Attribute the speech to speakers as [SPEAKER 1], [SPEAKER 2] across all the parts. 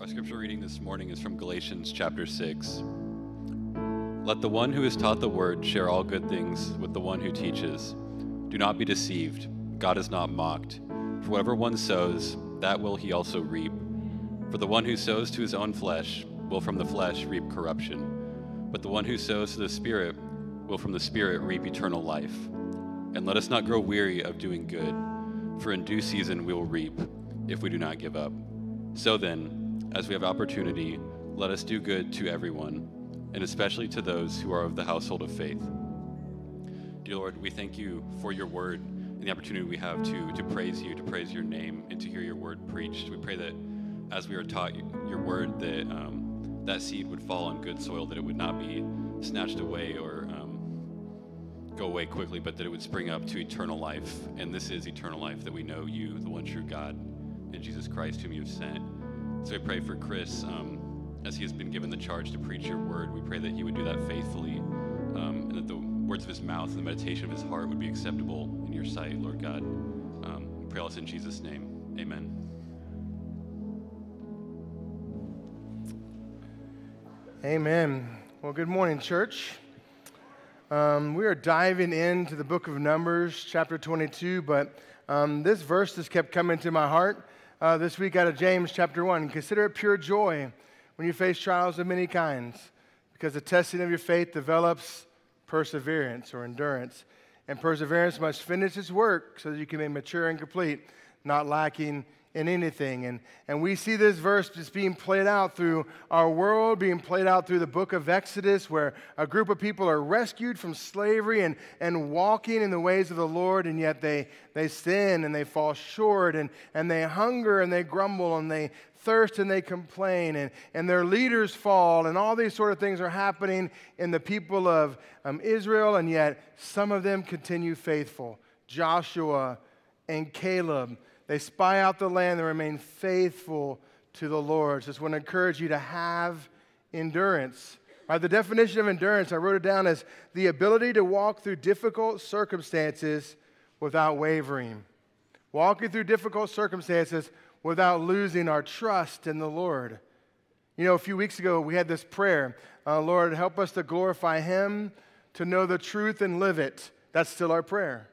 [SPEAKER 1] Our scripture reading this morning is from Galatians chapter 6. Let the one who is taught the word share all good things with the one who teaches. Do not be deceived. God is not mocked. For whatever one sows, that will he also reap. For the one who sows to his own flesh will from the flesh reap corruption, but the one who sows to the Spirit will from the Spirit reap eternal life. And let us not grow weary of doing good, for in due season we will reap if we do not give up. So then, as we have opportunity, let us do good to everyone, and especially to those who are of the household of faith. Dear Lord, we thank you for your word and the opportunity we have to, to praise you, to praise your name, and to hear your word preached. We pray that as we are taught your word, that um, that seed would fall on good soil, that it would not be snatched away or um, go away quickly, but that it would spring up to eternal life. And this is eternal life, that we know you, the one true God and Jesus Christ, whom you have sent. So we pray for Chris um, as he has been given the charge to preach your word. We pray that he would do that faithfully um, and that the words of his mouth and the meditation of his heart would be acceptable in your sight, Lord God. Um, pray all this in Jesus' name. Amen.
[SPEAKER 2] Amen. Well, good morning, church. Um, we are diving into the book of Numbers, chapter 22, but um, this verse just kept coming to my heart uh, this week out of James chapter 1. Consider it pure joy when you face trials of many kinds, because the testing of your faith develops perseverance or endurance. And perseverance must finish its work so that you can be mature and complete, not lacking in anything. And, and we see this verse just being played out through our world, being played out through the book of Exodus, where a group of people are rescued from slavery and, and walking in the ways of the Lord, and yet they, they sin and they fall short, and, and they hunger and they grumble and they thirst and they complain, and, and their leaders fall, and all these sort of things are happening in the people of um, Israel, and yet some of them continue faithful. Joshua and Caleb they spy out the land and remain faithful to the Lord. Just want to encourage you to have endurance. Right, the definition of endurance, I wrote it down as the ability to walk through difficult circumstances without wavering. Walking through difficult circumstances without losing our trust in the Lord. You know, a few weeks ago, we had this prayer uh, Lord, help us to glorify Him, to know the truth and live it. That's still our prayer.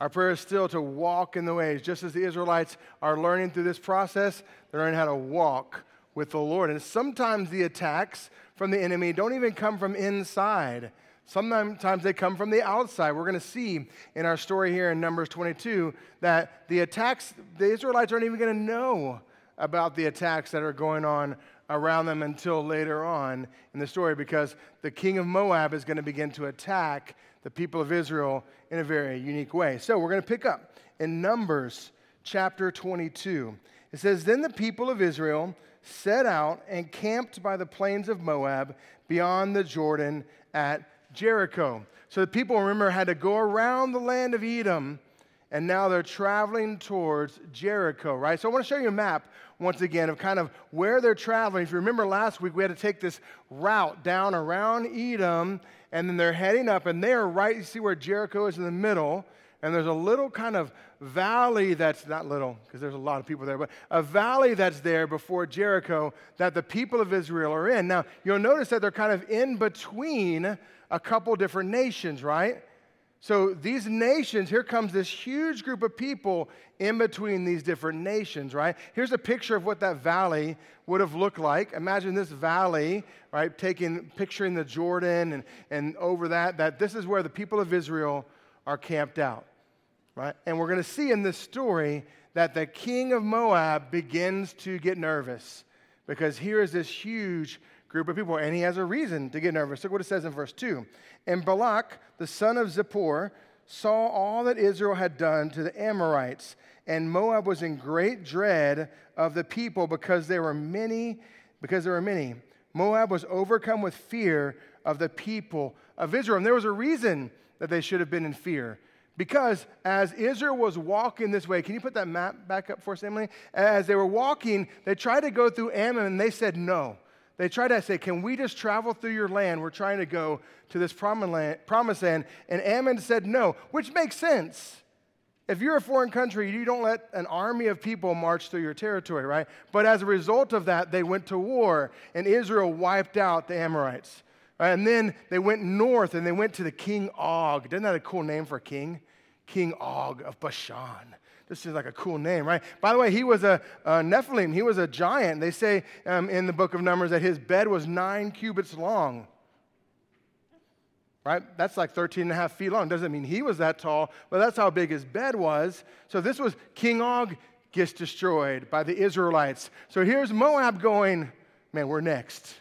[SPEAKER 2] Our prayer is still to walk in the ways. Just as the Israelites are learning through this process, they're learning how to walk with the Lord. And sometimes the attacks from the enemy don't even come from inside. Sometimes they come from the outside. We're going to see in our story here in Numbers 22 that the attacks, the Israelites aren't even going to know about the attacks that are going on around them until later on in the story because the king of Moab is going to begin to attack the people of Israel in a very unique way. So we're going to pick up in Numbers chapter 22. It says, Then the people of Israel set out and camped by the plains of Moab beyond the Jordan at Jericho. So the people, remember, had to go around the land of Edom, and now they're traveling towards Jericho, right? So I want to show you a map once again of kind of where they're traveling. If you remember last week, we had to take this route down around Edom and then they're heading up, and they are right, you see where Jericho is in the middle, and there's a little kind of valley that's not little, because there's a lot of people there, but a valley that's there before Jericho that the people of Israel are in. Now, you'll notice that they're kind of in between a couple different nations, right? So these nations, here comes this huge group of people in between these different nations, right? Here's a picture of what that valley would have looked like. Imagine this valley, right, taking picturing the Jordan and, and over that, that this is where the people of Israel are camped out. Right? And we're going to see in this story that the king of Moab begins to get nervous because here is this huge group of people, and he has a reason to get nervous. Look what it says in verse 2. And Balak, the son of Zippor, saw all that Israel had done to the Amorites, and Moab was in great dread of the people because there were many, because there were many. Moab was overcome with fear of the people of Israel. And there was a reason that they should have been in fear. Because as Israel was walking this way, can you put that map back up for us, Emily? As they were walking, they tried to go through Ammon and they said no. They tried to say, Can we just travel through your land? We're trying to go to this promised land. And Ammon said no, which makes sense. If you're a foreign country, you don't let an army of people march through your territory, right? But as a result of that, they went to war, and Israel wiped out the Amorites. And then they went north and they went to the king Og. Isn't that a cool name for a king? King Og of Bashan. This is like a cool name, right? By the way, he was a, a Nephilim. He was a giant. They say um, in the book of Numbers that his bed was nine cubits long. Right? That's like 13 and a half feet long. Doesn't mean he was that tall, but that's how big his bed was. So this was King Og gets destroyed by the Israelites. So here's Moab going, man, we're next.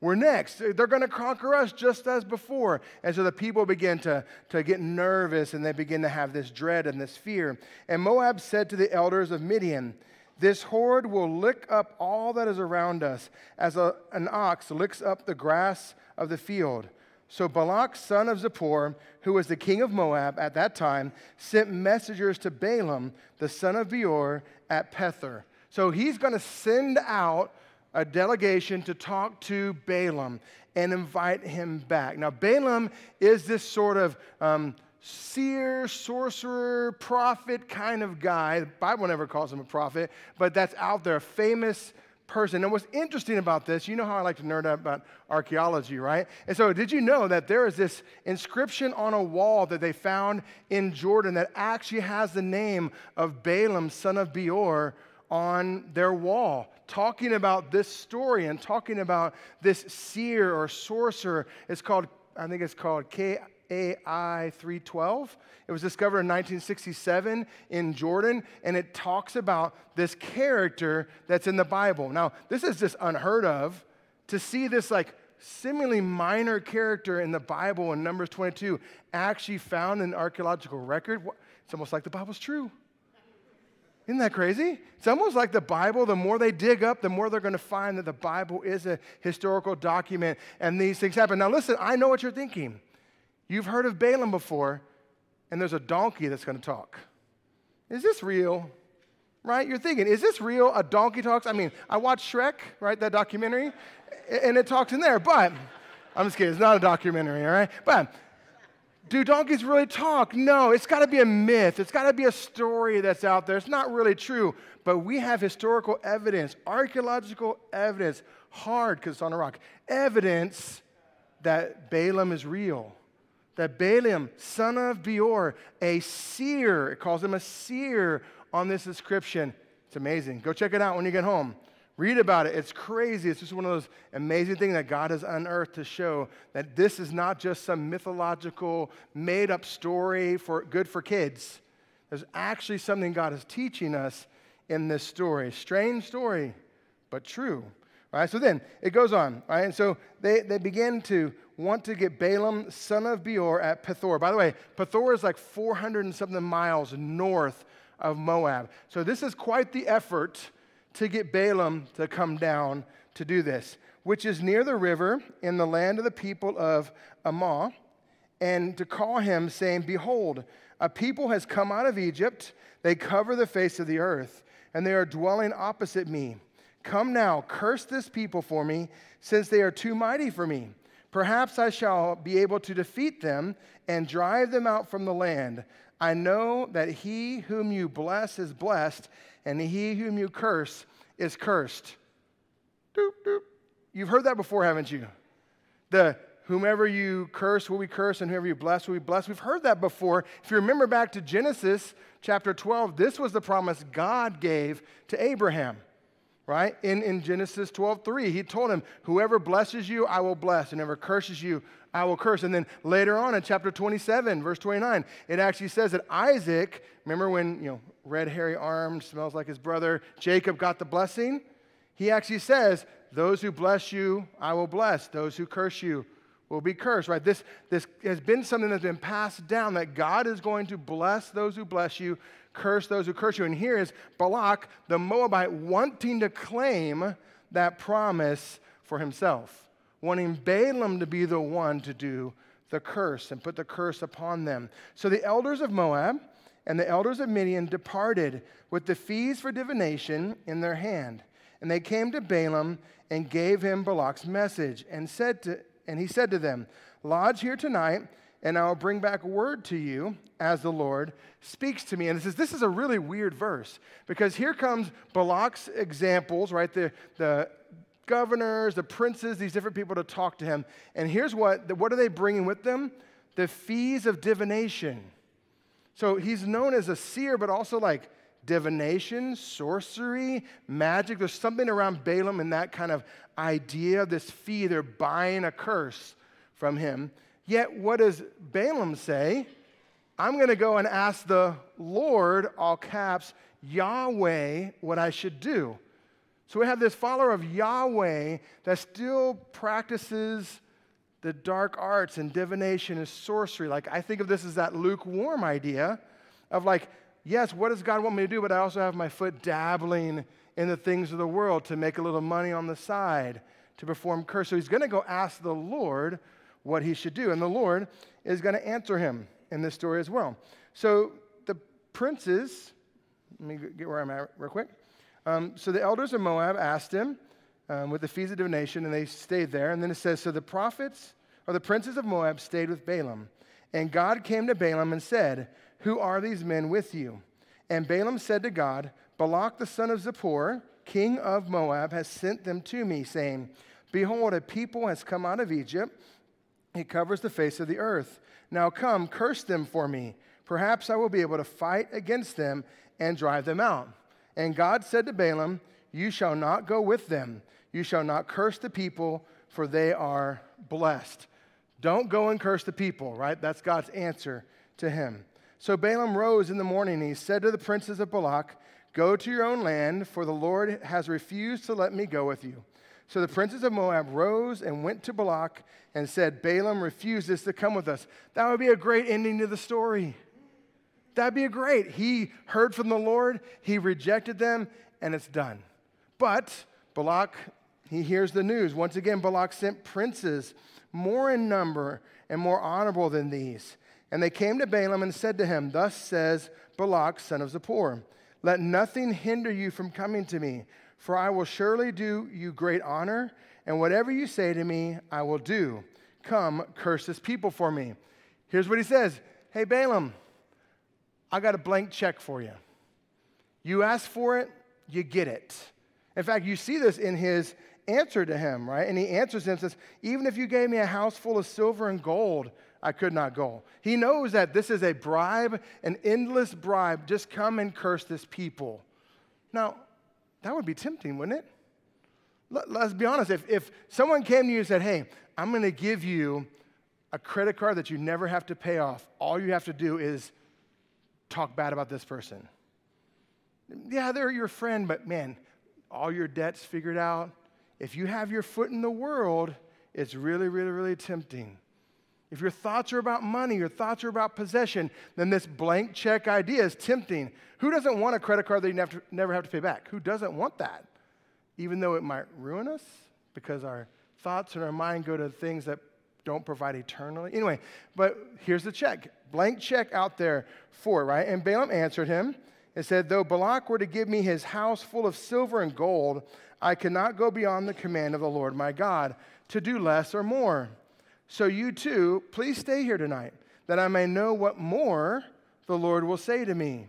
[SPEAKER 2] We're next. They're going to conquer us just as before. And so the people begin to, to get nervous and they begin to have this dread and this fear. And Moab said to the elders of Midian, This horde will lick up all that is around us, as a, an ox licks up the grass of the field. So Balak, son of Zippor, who was the king of Moab at that time, sent messengers to Balaam, the son of Beor, at Pethor. So he's going to send out a delegation to talk to Balaam and invite him back. Now, Balaam is this sort of um, seer, sorcerer, prophet kind of guy. The Bible never calls him a prophet, but that's out there, a famous person. And what's interesting about this, you know how I like to nerd out about archaeology, right? And so, did you know that there is this inscription on a wall that they found in Jordan that actually has the name of Balaam, son of Beor, on their wall? Talking about this story and talking about this seer or sorcerer. It's called, I think it's called KAI 312. It was discovered in 1967 in Jordan, and it talks about this character that's in the Bible. Now, this is just unheard of to see this like seemingly minor character in the Bible in Numbers 22 actually found in archaeological record. It's almost like the Bible's true. Isn't that crazy? It's almost like the Bible, the more they dig up, the more they're going to find that the Bible is a historical document and these things happen. Now, listen, I know what you're thinking. You've heard of Balaam before, and there's a donkey that's going to talk. Is this real? Right? You're thinking, is this real? A donkey talks? I mean, I watched Shrek, right? That documentary, and it talks in there, but I'm just kidding. It's not a documentary, all right? But do donkeys really talk? No, it's got to be a myth. It's got to be a story that's out there. It's not really true. But we have historical evidence, archaeological evidence, hard because it's on a rock, evidence that Balaam is real. That Balaam, son of Beor, a seer, it calls him a seer on this inscription. It's amazing. Go check it out when you get home. Read about it. It's crazy. It's just one of those amazing things that God has unearthed to show that this is not just some mythological, made up story for good for kids. There's actually something God is teaching us in this story. Strange story, but true. Right? So then it goes on, right? And so they, they begin to want to get Balaam, son of Beor, at Pethor. By the way, Pethor is like 400 and something miles north of Moab. So this is quite the effort to get Balaam to come down to do this, which is near the river in the land of the people of Amaw, and to call him, saying, Behold, a people has come out of Egypt. They cover the face of the earth, and they are dwelling opposite me. Come now, curse this people for me, since they are too mighty for me. Perhaps I shall be able to defeat them and drive them out from the land. I know that he whom you bless is blessed, and he whom you curse is cursed. Doop, doop. You've heard that before, haven't you? The whomever you curse will be cursed, and whoever you bless will be blessed. We've heard that before. If you remember back to Genesis chapter 12, this was the promise God gave to Abraham right? In, in Genesis 12, 3, he told him, Whoever blesses you, I will bless, and whoever curses you, I will curse. And then later on in chapter 27, verse 29, it actually says that Isaac, remember when, you know, red, hairy armed, smells like his brother, Jacob got the blessing? He actually says, Those who bless you, I will bless. Those who curse you, will be cursed, right? This, this has been something that's been passed down that God is going to bless those who bless you, curse those who curse you. And here is Balak, the Moabite, wanting to claim that promise for himself, wanting Balaam to be the one to do the curse and put the curse upon them. So the elders of Moab and the elders of Midian departed with the fees for divination in their hand. And they came to Balaam and gave him Balak's message and said to and he said to them, Lodge here tonight and I will bring back word to you as the Lord speaks to me. And it says, this is a really weird verse because here comes Balak's examples, right? The, the governors, the princes, these different people to talk to him. And here's what, what are they bringing with them? The fees of divination. So he's known as a seer, but also like divination, sorcery, magic. There's something around Balaam and that kind of idea, this fee. They're buying a curse from him. Yet, what does Balaam say? I'm going to go and ask the Lord, all caps, Yahweh, what I should do. So we have this follower of Yahweh that still practices the dark arts and divination and sorcery. Like, I think of this as that lukewarm idea of like, yes, what does God want me to do? But I also have my foot dabbling in the things of the world to make a little money on the side to perform curse. So he's going to go ask the Lord what he should do. And the Lord is going to answer him in this story as well. So the princes, let me get where I'm at real quick. Um, so the elders of Moab asked him um, with the fees of divination, and they stayed there. And then it says, So the prophets or the princes of Moab stayed with Balaam. And God came to Balaam and said, Who are these men with you? And Balaam said to God, Balak the son of Zippor, king of Moab, has sent them to me, saying, Behold, a people has come out of Egypt. It covers the face of the earth. Now come, curse them for me. Perhaps I will be able to fight against them and drive them out. And God said to Balaam, You shall not go with them. You shall not curse the people, for they are blessed. Don't go and curse the people, right? That's God's answer to him. So Balaam rose in the morning and he said to the princes of Balak, Go to your own land, for the Lord has refused to let me go with you. So the princes of Moab rose and went to Balak and said, Balaam refuses to come with us. That would be a great ending to the story. That'd be a great. He heard from the Lord, he rejected them, and it's done. But Balak, he hears the news. Once again, Balak sent princes more in number and more honorable than these. And they came to Balaam and said to him, Thus says Balak, son of Zippor, Let nothing hinder you from coming to me, for I will surely do you great honor, and whatever you say to me, I will do. Come, curse this people for me. Here's what he says Hey, Balaam, I got a blank check for you. You ask for it, you get it. In fact, you see this in his answer to him, right? And he answers him and says, Even if you gave me a house full of silver and gold, I could not go. He knows that this is a bribe, an endless bribe. Just come and curse this people. Now, that would be tempting, wouldn't it? Let's be honest. If, if someone came to you and said, Hey, I'm going to give you a credit card that you never have to pay off, all you have to do is talk bad about this person. Yeah, they're your friend, but man, all your debts figured out, if you have your foot in the world, it's really, really, really tempting. If your thoughts are about money, your thoughts are about possession, then this blank check idea is tempting. Who doesn't want a credit card that you never, have to pay back? Who doesn't want that? Even though it might ruin us because our thoughts and our mind go to things that don't provide eternally. Anyway, but here's the check blank check out there for it, right? And Balaam answered him and said, Though Balak were to give me his house full of silver and gold, I cannot go beyond the command of the Lord my God to do less or more. So you too, please stay here tonight, that I may know what more the Lord will say to me.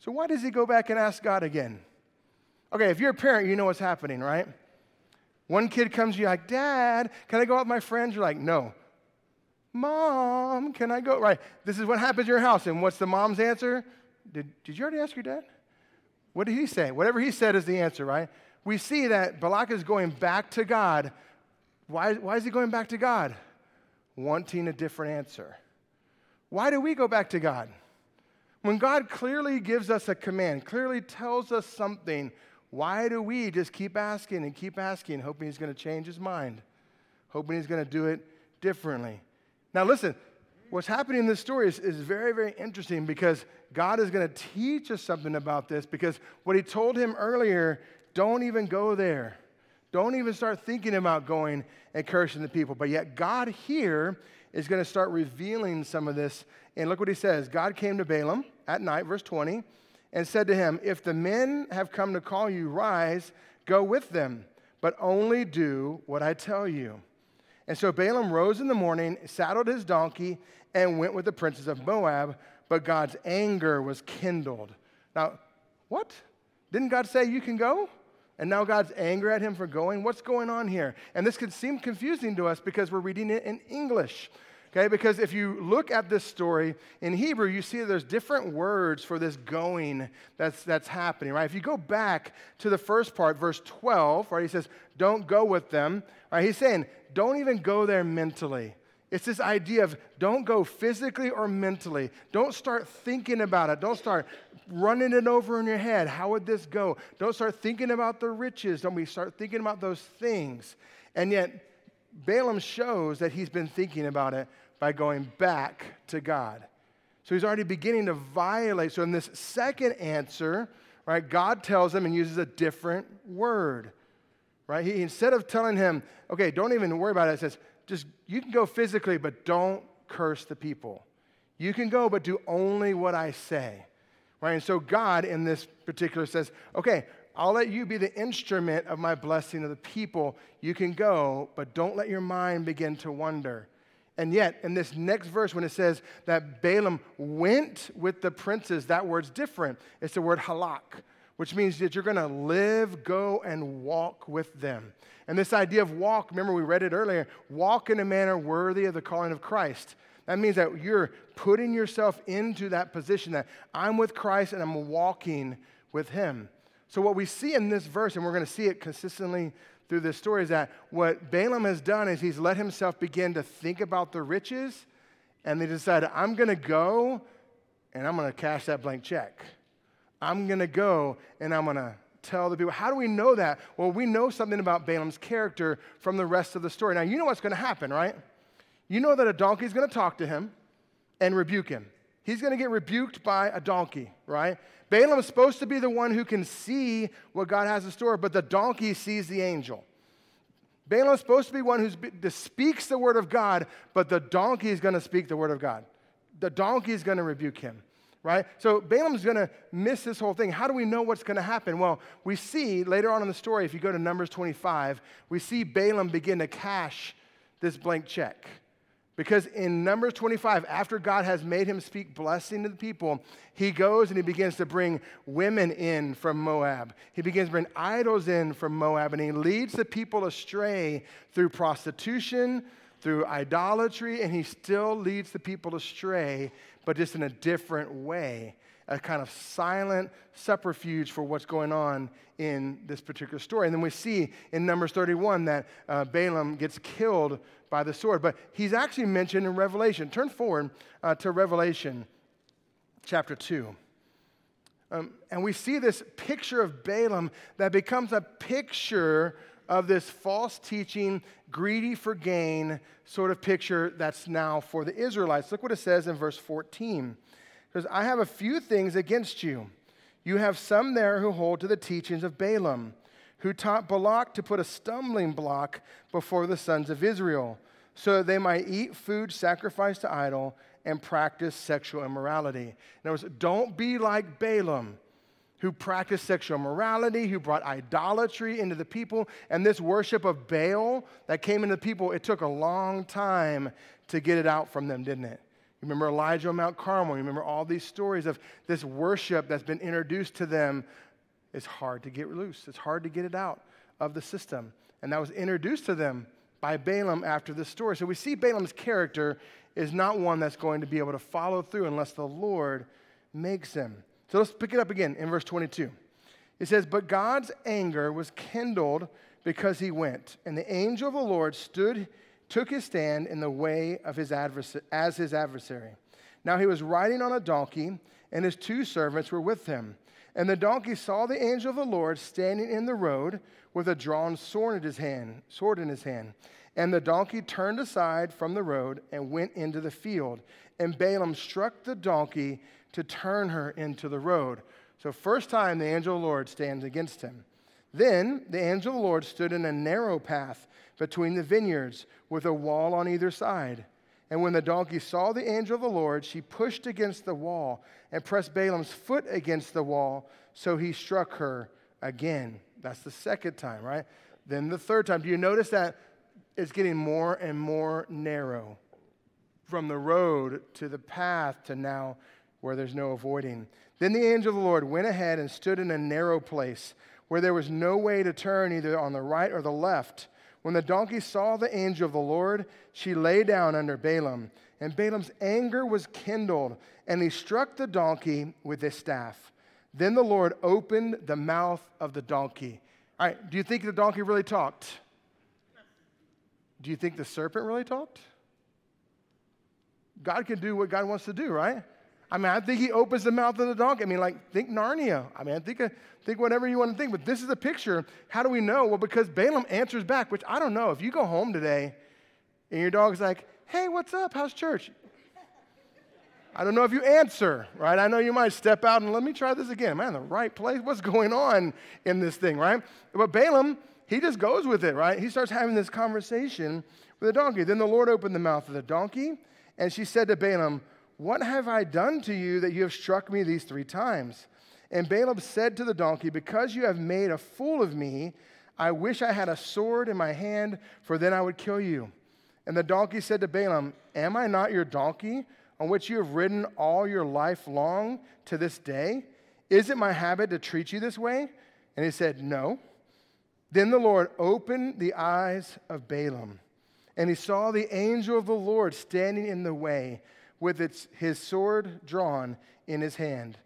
[SPEAKER 2] So why does he go back and ask God again? Okay, if you're a parent, you know what's happening, right? One kid comes to you like, Dad, can I go out with my friends? You're like, no. Mom, can I go? Right. This is what happens in your house. And what's the mom's answer? Did, did you already ask your dad? What did he say? Whatever he said is the answer, right? We see that Balak is going back to God. Why, why is he going back to God? Wanting a different answer. Why do we go back to God? When God clearly gives us a command, clearly tells us something, why do we just keep asking and keep asking, hoping he's going to change his mind, hoping he's going to do it differently? Now, listen, what's happening in this story is, is very, very interesting because God is going to teach us something about this because what he told him earlier, don't even go there. Don't even start thinking about going and cursing the people. But yet, God here is going to start revealing some of this. And look what he says God came to Balaam at night, verse 20, and said to him, If the men have come to call you, rise, go with them, but only do what I tell you. And so Balaam rose in the morning, saddled his donkey, and went with the princes of Moab, but God's anger was kindled. Now, what? Didn't God say you can go? And now God's angry at him for going? What's going on here? And this could seem confusing to us because we're reading it in English. Okay, because if you look at this story in Hebrew, you see there's different words for this going that's, that's happening, right? If you go back to the first part, verse 12, right, he says, Don't go with them, right? He's saying, Don't even go there mentally. It's this idea of don't go physically or mentally. Don't start thinking about it. Don't start running it over in your head. How would this go? Don't start thinking about the riches. Don't we start thinking about those things? And yet, Balaam shows that he's been thinking about it by going back to God. So he's already beginning to violate. So in this second answer, right, God tells him and uses a different word. Right? He instead of telling him, okay, don't even worry about it, it says, just you can go physically, but don't curse the people. You can go, but do only what I say. Right? And so God in this particular says, okay, I'll let you be the instrument of my blessing of the people. You can go, but don't let your mind begin to wonder. And yet, in this next verse, when it says that Balaam went with the princes, that word's different. It's the word halak, which means that you're going to live, go, and walk with them. And this idea of walk, remember we read it earlier walk in a manner worthy of the calling of Christ. That means that you're putting yourself into that position that I'm with Christ and I'm walking with Him. So, what we see in this verse, and we're going to see it consistently through this story is that what Balaam has done is he's let himself begin to think about the riches, and they decided, I'm going to go and I'm going to cash that blank check. I'm going to go and I'm going to tell the people. How do we know that? Well, we know something about Balaam's character from the rest of the story. Now, you know what's going to happen, right? You know that a donkey is going to talk to him and rebuke him. He's going to get rebuked by a donkey, right? Balaam is supposed to be the one who can see what God has in store, but the donkey sees the angel. Balaam is supposed to be one who speaks the word of God, but the donkey is going to speak the word of God. The donkey is going to rebuke him, right? So Balaam's going to miss this whole thing. How do we know what's going to happen? Well, we see later on in the story, if you go to Numbers 25, we see Balaam begin to cash this blank check. Because in Numbers 25, after God has made him speak blessing to the people, he goes and he begins to bring women in from Moab. He begins to bring idols in from Moab, and he leads the people astray through prostitution, through idolatry, and he still leads the people astray, but just in a different way a kind of silent subterfuge for what's going on in this particular story. And then we see in Numbers 31 that uh, Balaam gets killed by the sword, but he's actually mentioned in Revelation. Turn forward uh, to Revelation chapter 2. Um, and we see this picture of Balaam that becomes a picture of this false teaching, greedy for gain sort of picture that's now for the Israelites. Look what it says in verse 14 It says, I have a few things against you. You have some there who hold to the teachings of Balaam, who taught Balak to put a stumbling block before the sons of Israel, so that they might eat food sacrificed to idol and practice sexual immorality. In other words, don't be like Balaam who practiced sexual morality, who brought idolatry into the people. And this worship of Baal that came into the people, it took a long time to get it out from them, didn't it? You remember Elijah on Mount Carmel. You remember all these stories of this worship that's been introduced to them. It's hard to get loose, it's hard to get it out of the system. And that was introduced to them by Balaam after this story. So we see Balaam's character is not one that's going to be able to follow through unless the Lord makes him. So let's pick it up again in verse 22. It says, But God's anger was kindled because he went, and the angel of the Lord stood took his stand in the way of his adversary, as his adversary. Now he was riding on a donkey, and his two servants were with him. And the donkey saw the angel of the Lord standing in the road with a drawn sword in his hand, sword in his hand. And the donkey turned aside from the road and went into the field. And Balaam struck the donkey to turn her into the road. So first time the angel of the Lord stands against him. Then the angel of the Lord stood in a narrow path between the vineyards with a wall on either side. And when the donkey saw the angel of the Lord, she pushed against the wall and pressed Balaam's foot against the wall, so he struck her again. That's the second time, right? Then the third time. Do you notice that it's getting more and more narrow from the road to the path to now where there's no avoiding. Then the angel of the Lord went ahead and stood in a narrow place where there was no way to turn either on the right or the left. When the donkey saw the angel of the Lord, she lay down under Balaam. And Balaam's anger was kindled, and he struck the donkey with his staff. Then the Lord opened the mouth of the donkey. All right, do you think the donkey really talked? Do you think the serpent really talked? God can do what God wants to do, right? I mean, I think he opens the mouth of the donkey. I mean, like, think Narnia. I mean, think, uh, think whatever you want to think. But this is a picture. How do we know? Well, because Balaam answers back, which I don't know. If you go home today and your dog's like, hey, what's up? How's church? I don't know if you answer, right? I know you might step out and let me try this again. Am I in the right place? What's going on in this thing, right? But Balaam, he just goes with it, right? He starts having this conversation with the donkey. Then the Lord opened the mouth of the donkey, and she said to Balaam, What have I done to you that you have struck me these three times? And Balaam said to the donkey, Because you have made a fool of me, I wish I had a sword in my hand, for then I would kill you. And the donkey said to Balaam, Am I not your donkey? on which you have ridden all your life long to this day? Is it my habit to treat you this way? And he said, No. Then the Lord opened the eyes of Balaam, and he saw the angel of the Lord standing in the way with its, his sword drawn in his hand.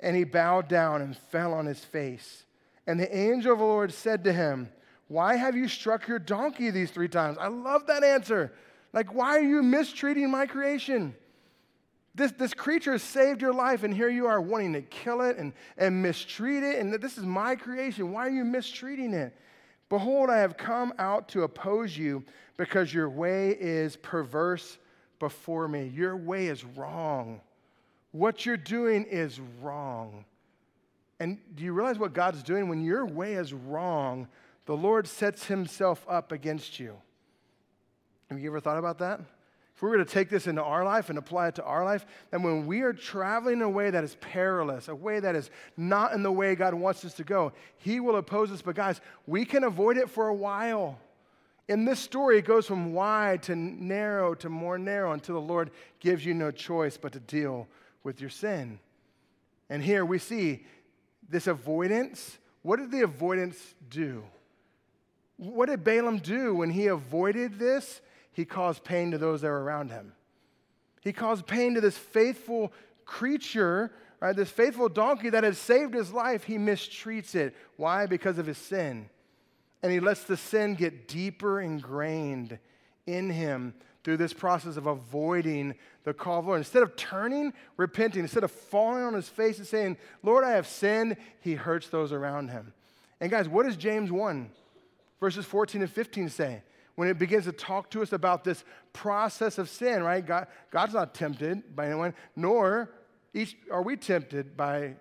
[SPEAKER 2] And he bowed down and fell on his face. And the angel of the Lord said to him, Why have you struck your donkey these three times? I love that answer. Like, why are you mistreating my creation? This, this creature saved your life, and here you are wanting to kill it and, and mistreat it. And this is my creation. Why are you mistreating it? Behold, I have come out to oppose you because your way is perverse before me. Your way is wrong. What you're doing is wrong. And do you realize what God's doing? When your way is wrong, the Lord sets himself up against you. Have you ever thought about that? if we were to take this into our life and apply it to our life, then when we are traveling in a way that is perilous, a way that is not in the way God wants us to go, He will oppose us. But guys, we can avoid it for a while. In this story, it goes from wide to narrow to more narrow until the Lord gives you no choice but to deal with your sin. And here we see this avoidance. What did the avoidance do? What did Balaam do when he avoided this? he caused pain to those that were around him. He caused pain to this faithful creature, right? This faithful donkey that had saved his life. He mistreats it. Why? Because of his sin. And he lets the sin get deeper ingrained in him through this process of avoiding the call of the Lord. Instead of turning, repenting, instead of falling on his face and saying, Lord, I have sinned, he hurts those around him. And guys, what does James 1, verses 14 and 15 say? when it begins to talk to us about this process of sin, right? God, God's not tempted by anyone, nor each, are we tempted by,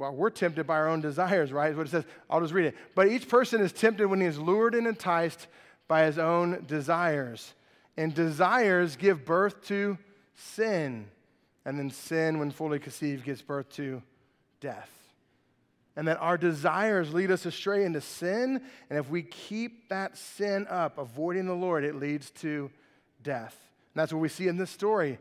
[SPEAKER 2] well, we're tempted by our own desires, right? Is what it says. I'll just read it. But each person is tempted when he is lured and enticed by his own desires. And desires give birth to sin. And then sin, when fully conceived, gives birth to death and that our desires lead us astray into sin. And if we keep that sin up, avoiding the Lord, it leads to death. And that's what we see in this story.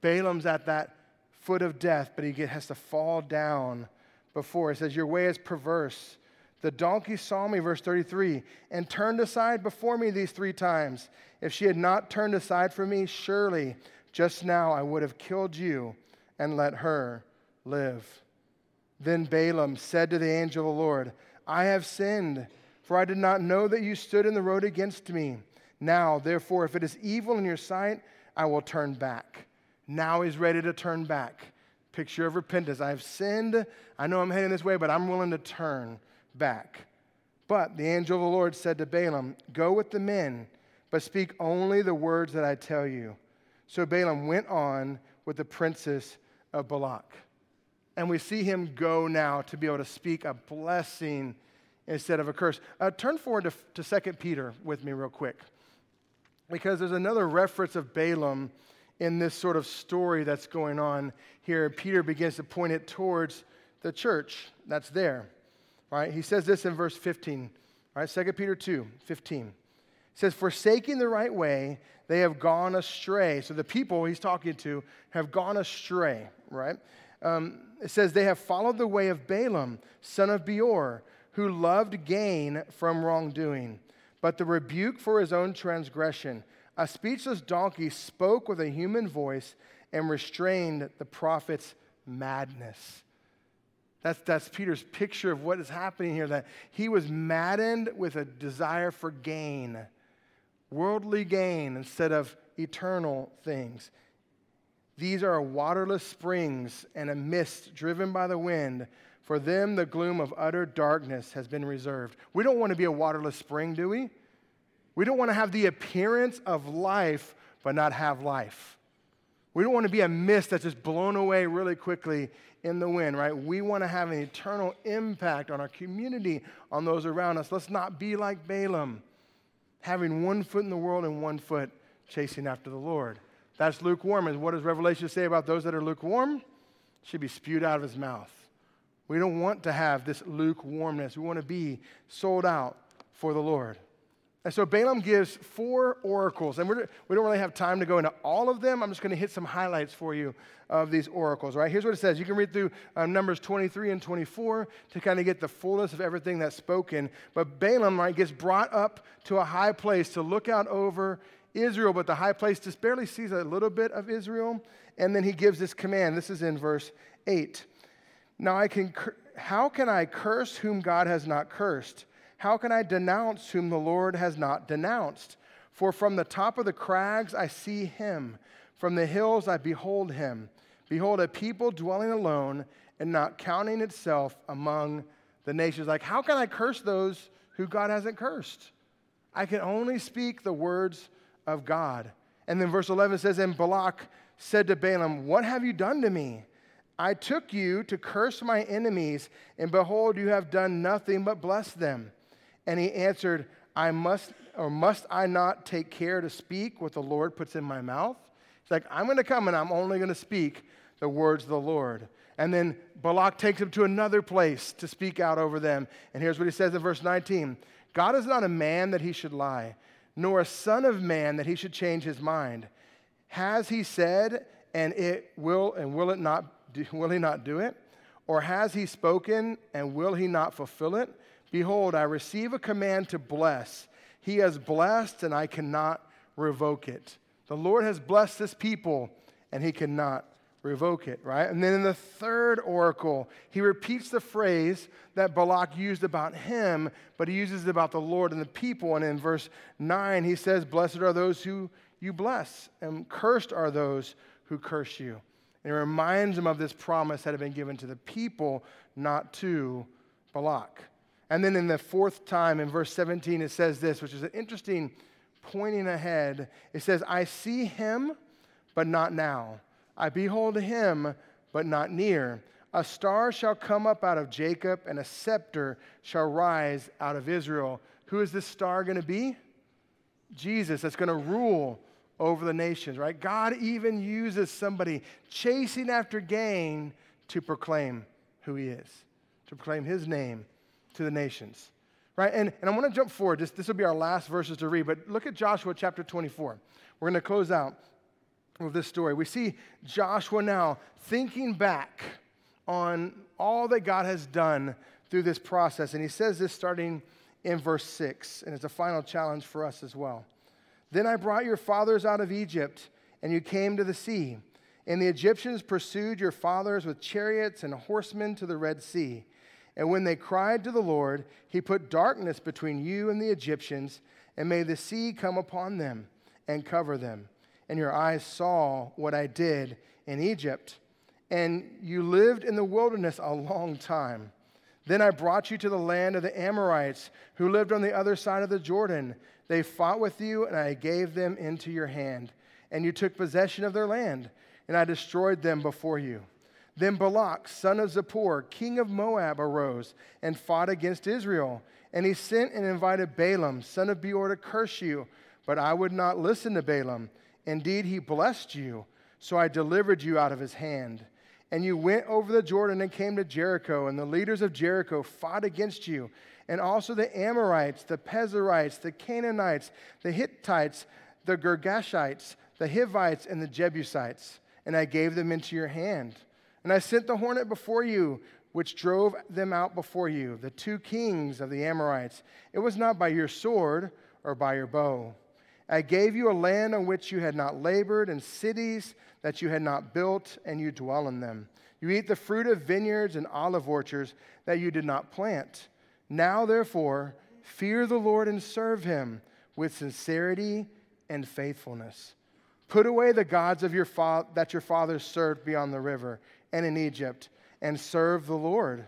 [SPEAKER 2] Balaam's at that foot of death, but he has to fall down before. It says, Your way is perverse. The donkey saw me, verse 33, and turned aside before me these three times. If she had not turned aside from me, surely just now I would have killed you and let her live. Then Balaam said to the angel of the Lord, I have sinned, for I did not know that you stood in the road against me. Now, therefore, if it is evil in your sight, I will turn back. Now he's ready to turn back. Picture of repentance. I have sinned. I know I'm heading this way, but I'm willing to turn back. But the angel of the Lord said to Balaam, Go with the men, but speak only the words that I tell you. So Balaam went on with the princess of Balak. And we see him go now to be able to speak a blessing instead of a curse. Uh, turn forward to, to 2 Peter with me, real quick, because there's another reference of Balaam in this sort of story that's going on here. Peter begins to point it towards the church that's there. Right? He says this in verse 15. Right? 2 Peter 2 15. says, Forsaking the right way, they have gone astray. So the people he's talking to have gone astray, right? Um, it says, They have followed the way of Balaam, son of Beor, who loved gain from wrongdoing, but the rebuke for his own transgression. A speechless donkey spoke with a human voice and restrained the prophet's madness. That's, that's Peter's picture of what is happening here that he was maddened with a desire for gain, worldly gain instead of eternal things. These are waterless springs and a mist driven by the wind. For them, the gloom of utter darkness has been reserved. We don't want to be a waterless spring, do we? We don't want to have the appearance of life, but not have life. We don't want to be a mist that's just blown away really quickly in the wind, right? We want to have an eternal impact on our community, on those around us. Let's not be like Balaam, having one foot in the world and one foot chasing after the Lord. That's lukewarm. And what does Revelation say about those that are lukewarm? Should be spewed out of his mouth. We don't want to have this lukewarmness. We want to be sold out for the Lord. And so Balaam gives four oracles, and we're, we do not really have time to go into all of them. I'm just going to hit some highlights for you of these oracles, right? Here's what it says. You can read through um, Numbers 23 and 24 to kind of get the fullness of everything that's spoken. But Balaam, right, gets brought up to a high place to look out over Israel, but the high place just barely sees a little bit of Israel. And then he gives this command. This is in verse 8. Now I can, how can I curse whom God has not cursed? How can I denounce whom the Lord has not denounced? For from the top of the crags I see him, from the hills I behold him. Behold, a people dwelling alone and not counting itself among the nations. Like, how can I curse those who God hasn't cursed? I can only speak the words of God. And then verse 11 says, And Balak said to Balaam, What have you done to me? I took you to curse my enemies, and behold, you have done nothing but bless them. And he answered, I must, or must I not take care to speak what the Lord puts in my mouth? He's like, I'm going to come and I'm only going to speak the words of the Lord. And then Balak takes him to another place to speak out over them. And here's what he says in verse 19 God is not a man that he should lie, nor a son of man that he should change his mind. Has he said, and it will, and will it not, will he not do it? Or has he spoken, and will he not fulfill it? Behold, I receive a command to bless. He has blessed, and I cannot revoke it. The Lord has blessed this people, and he cannot revoke it, right? And then in the third oracle, he repeats the phrase that Balak used about him, but he uses it about the Lord and the people. And in verse 9, he says, Blessed are those who you bless, and cursed are those who curse you. And it reminds him of this promise that had been given to the people, not to Balak. And then in the fourth time, in verse 17, it says this, which is an interesting pointing ahead. It says, I see him, but not now. I behold him, but not near. A star shall come up out of Jacob, and a scepter shall rise out of Israel. Who is this star going to be? Jesus, that's going to rule over the nations, right? God even uses somebody chasing after gain to proclaim who he is, to proclaim his name to the nations. Right? And, and I want to jump forward. This, this will be our last verses to read, but look at Joshua chapter 24. We're going to close out with this story. We see Joshua now thinking back on all that God has done through this process. And he says this starting in verse 6, and it's a final challenge for us as well. Then I brought your fathers out of Egypt, and you came to the sea. And the Egyptians pursued your fathers with chariots and horsemen to the Red Sea. And when they cried to the Lord, he put darkness between you and the Egyptians, and made the sea come upon them and cover them. And your eyes saw what I did in Egypt. And you lived in the wilderness a long time. Then I brought you to the land of the Amorites, who lived on the other side of the Jordan. They fought with you, and I gave them into your hand. And you took possession of their land, and I destroyed them before you. Then Balak, son of Zippor, king of Moab, arose and fought against Israel. And he sent and invited Balaam, son of Beor, to curse you. But I would not listen to Balaam. Indeed, he blessed you, so I delivered you out of his hand. And you went over the Jordan and came to Jericho, and the leaders of Jericho fought against you, and also the Amorites, the Perizzites, the Canaanites, the Hittites, the Girgashites, the Hivites, and the Jebusites. And I gave them into your hand. And I sent the hornet before you, which drove them out before you, the two kings of the Amorites. It was not by your sword or by your bow. I gave you a land on which you had not labored, and cities that you had not built, and you dwell in them. You eat the fruit of vineyards and olive orchards that you did not plant. Now, therefore, fear the Lord and serve him with sincerity and faithfulness. Put away the gods of your fa- that your fathers served beyond the river and in Egypt, and serve the Lord.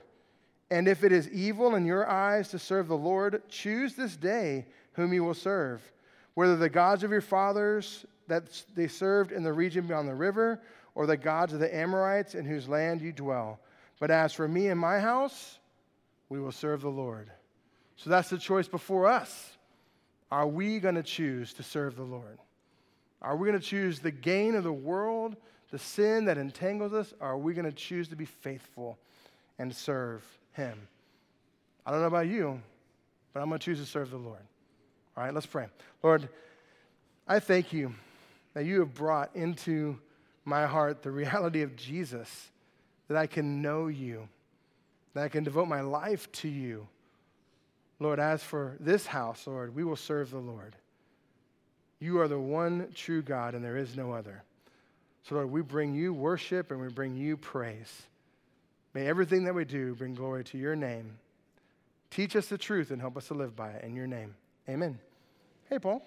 [SPEAKER 2] And if it is evil in your eyes to serve the Lord, choose this day whom you will serve, whether the gods of your fathers that they served in the region beyond the river, or the gods of the Amorites in whose land you dwell. But as for me and my house, we will serve the Lord. So that's the choice before us. Are we going to choose to serve the Lord? Are we going to choose the gain of the world, the sin that entangles us? Or are we going to choose to be faithful and serve Him? I don't know about you, but I'm going to choose to serve the Lord. All right, let's pray. Lord, I thank you that you have brought into my heart the reality of Jesus, that I can know you, that I can devote my life to you. Lord, as for this house, Lord, we will serve the Lord. You are the one true God, and there is no other. So, Lord, we bring you worship and we bring you praise. May everything that we do bring glory to your name. Teach us the truth and help us to live by it in your name. Amen. Hey, Paul.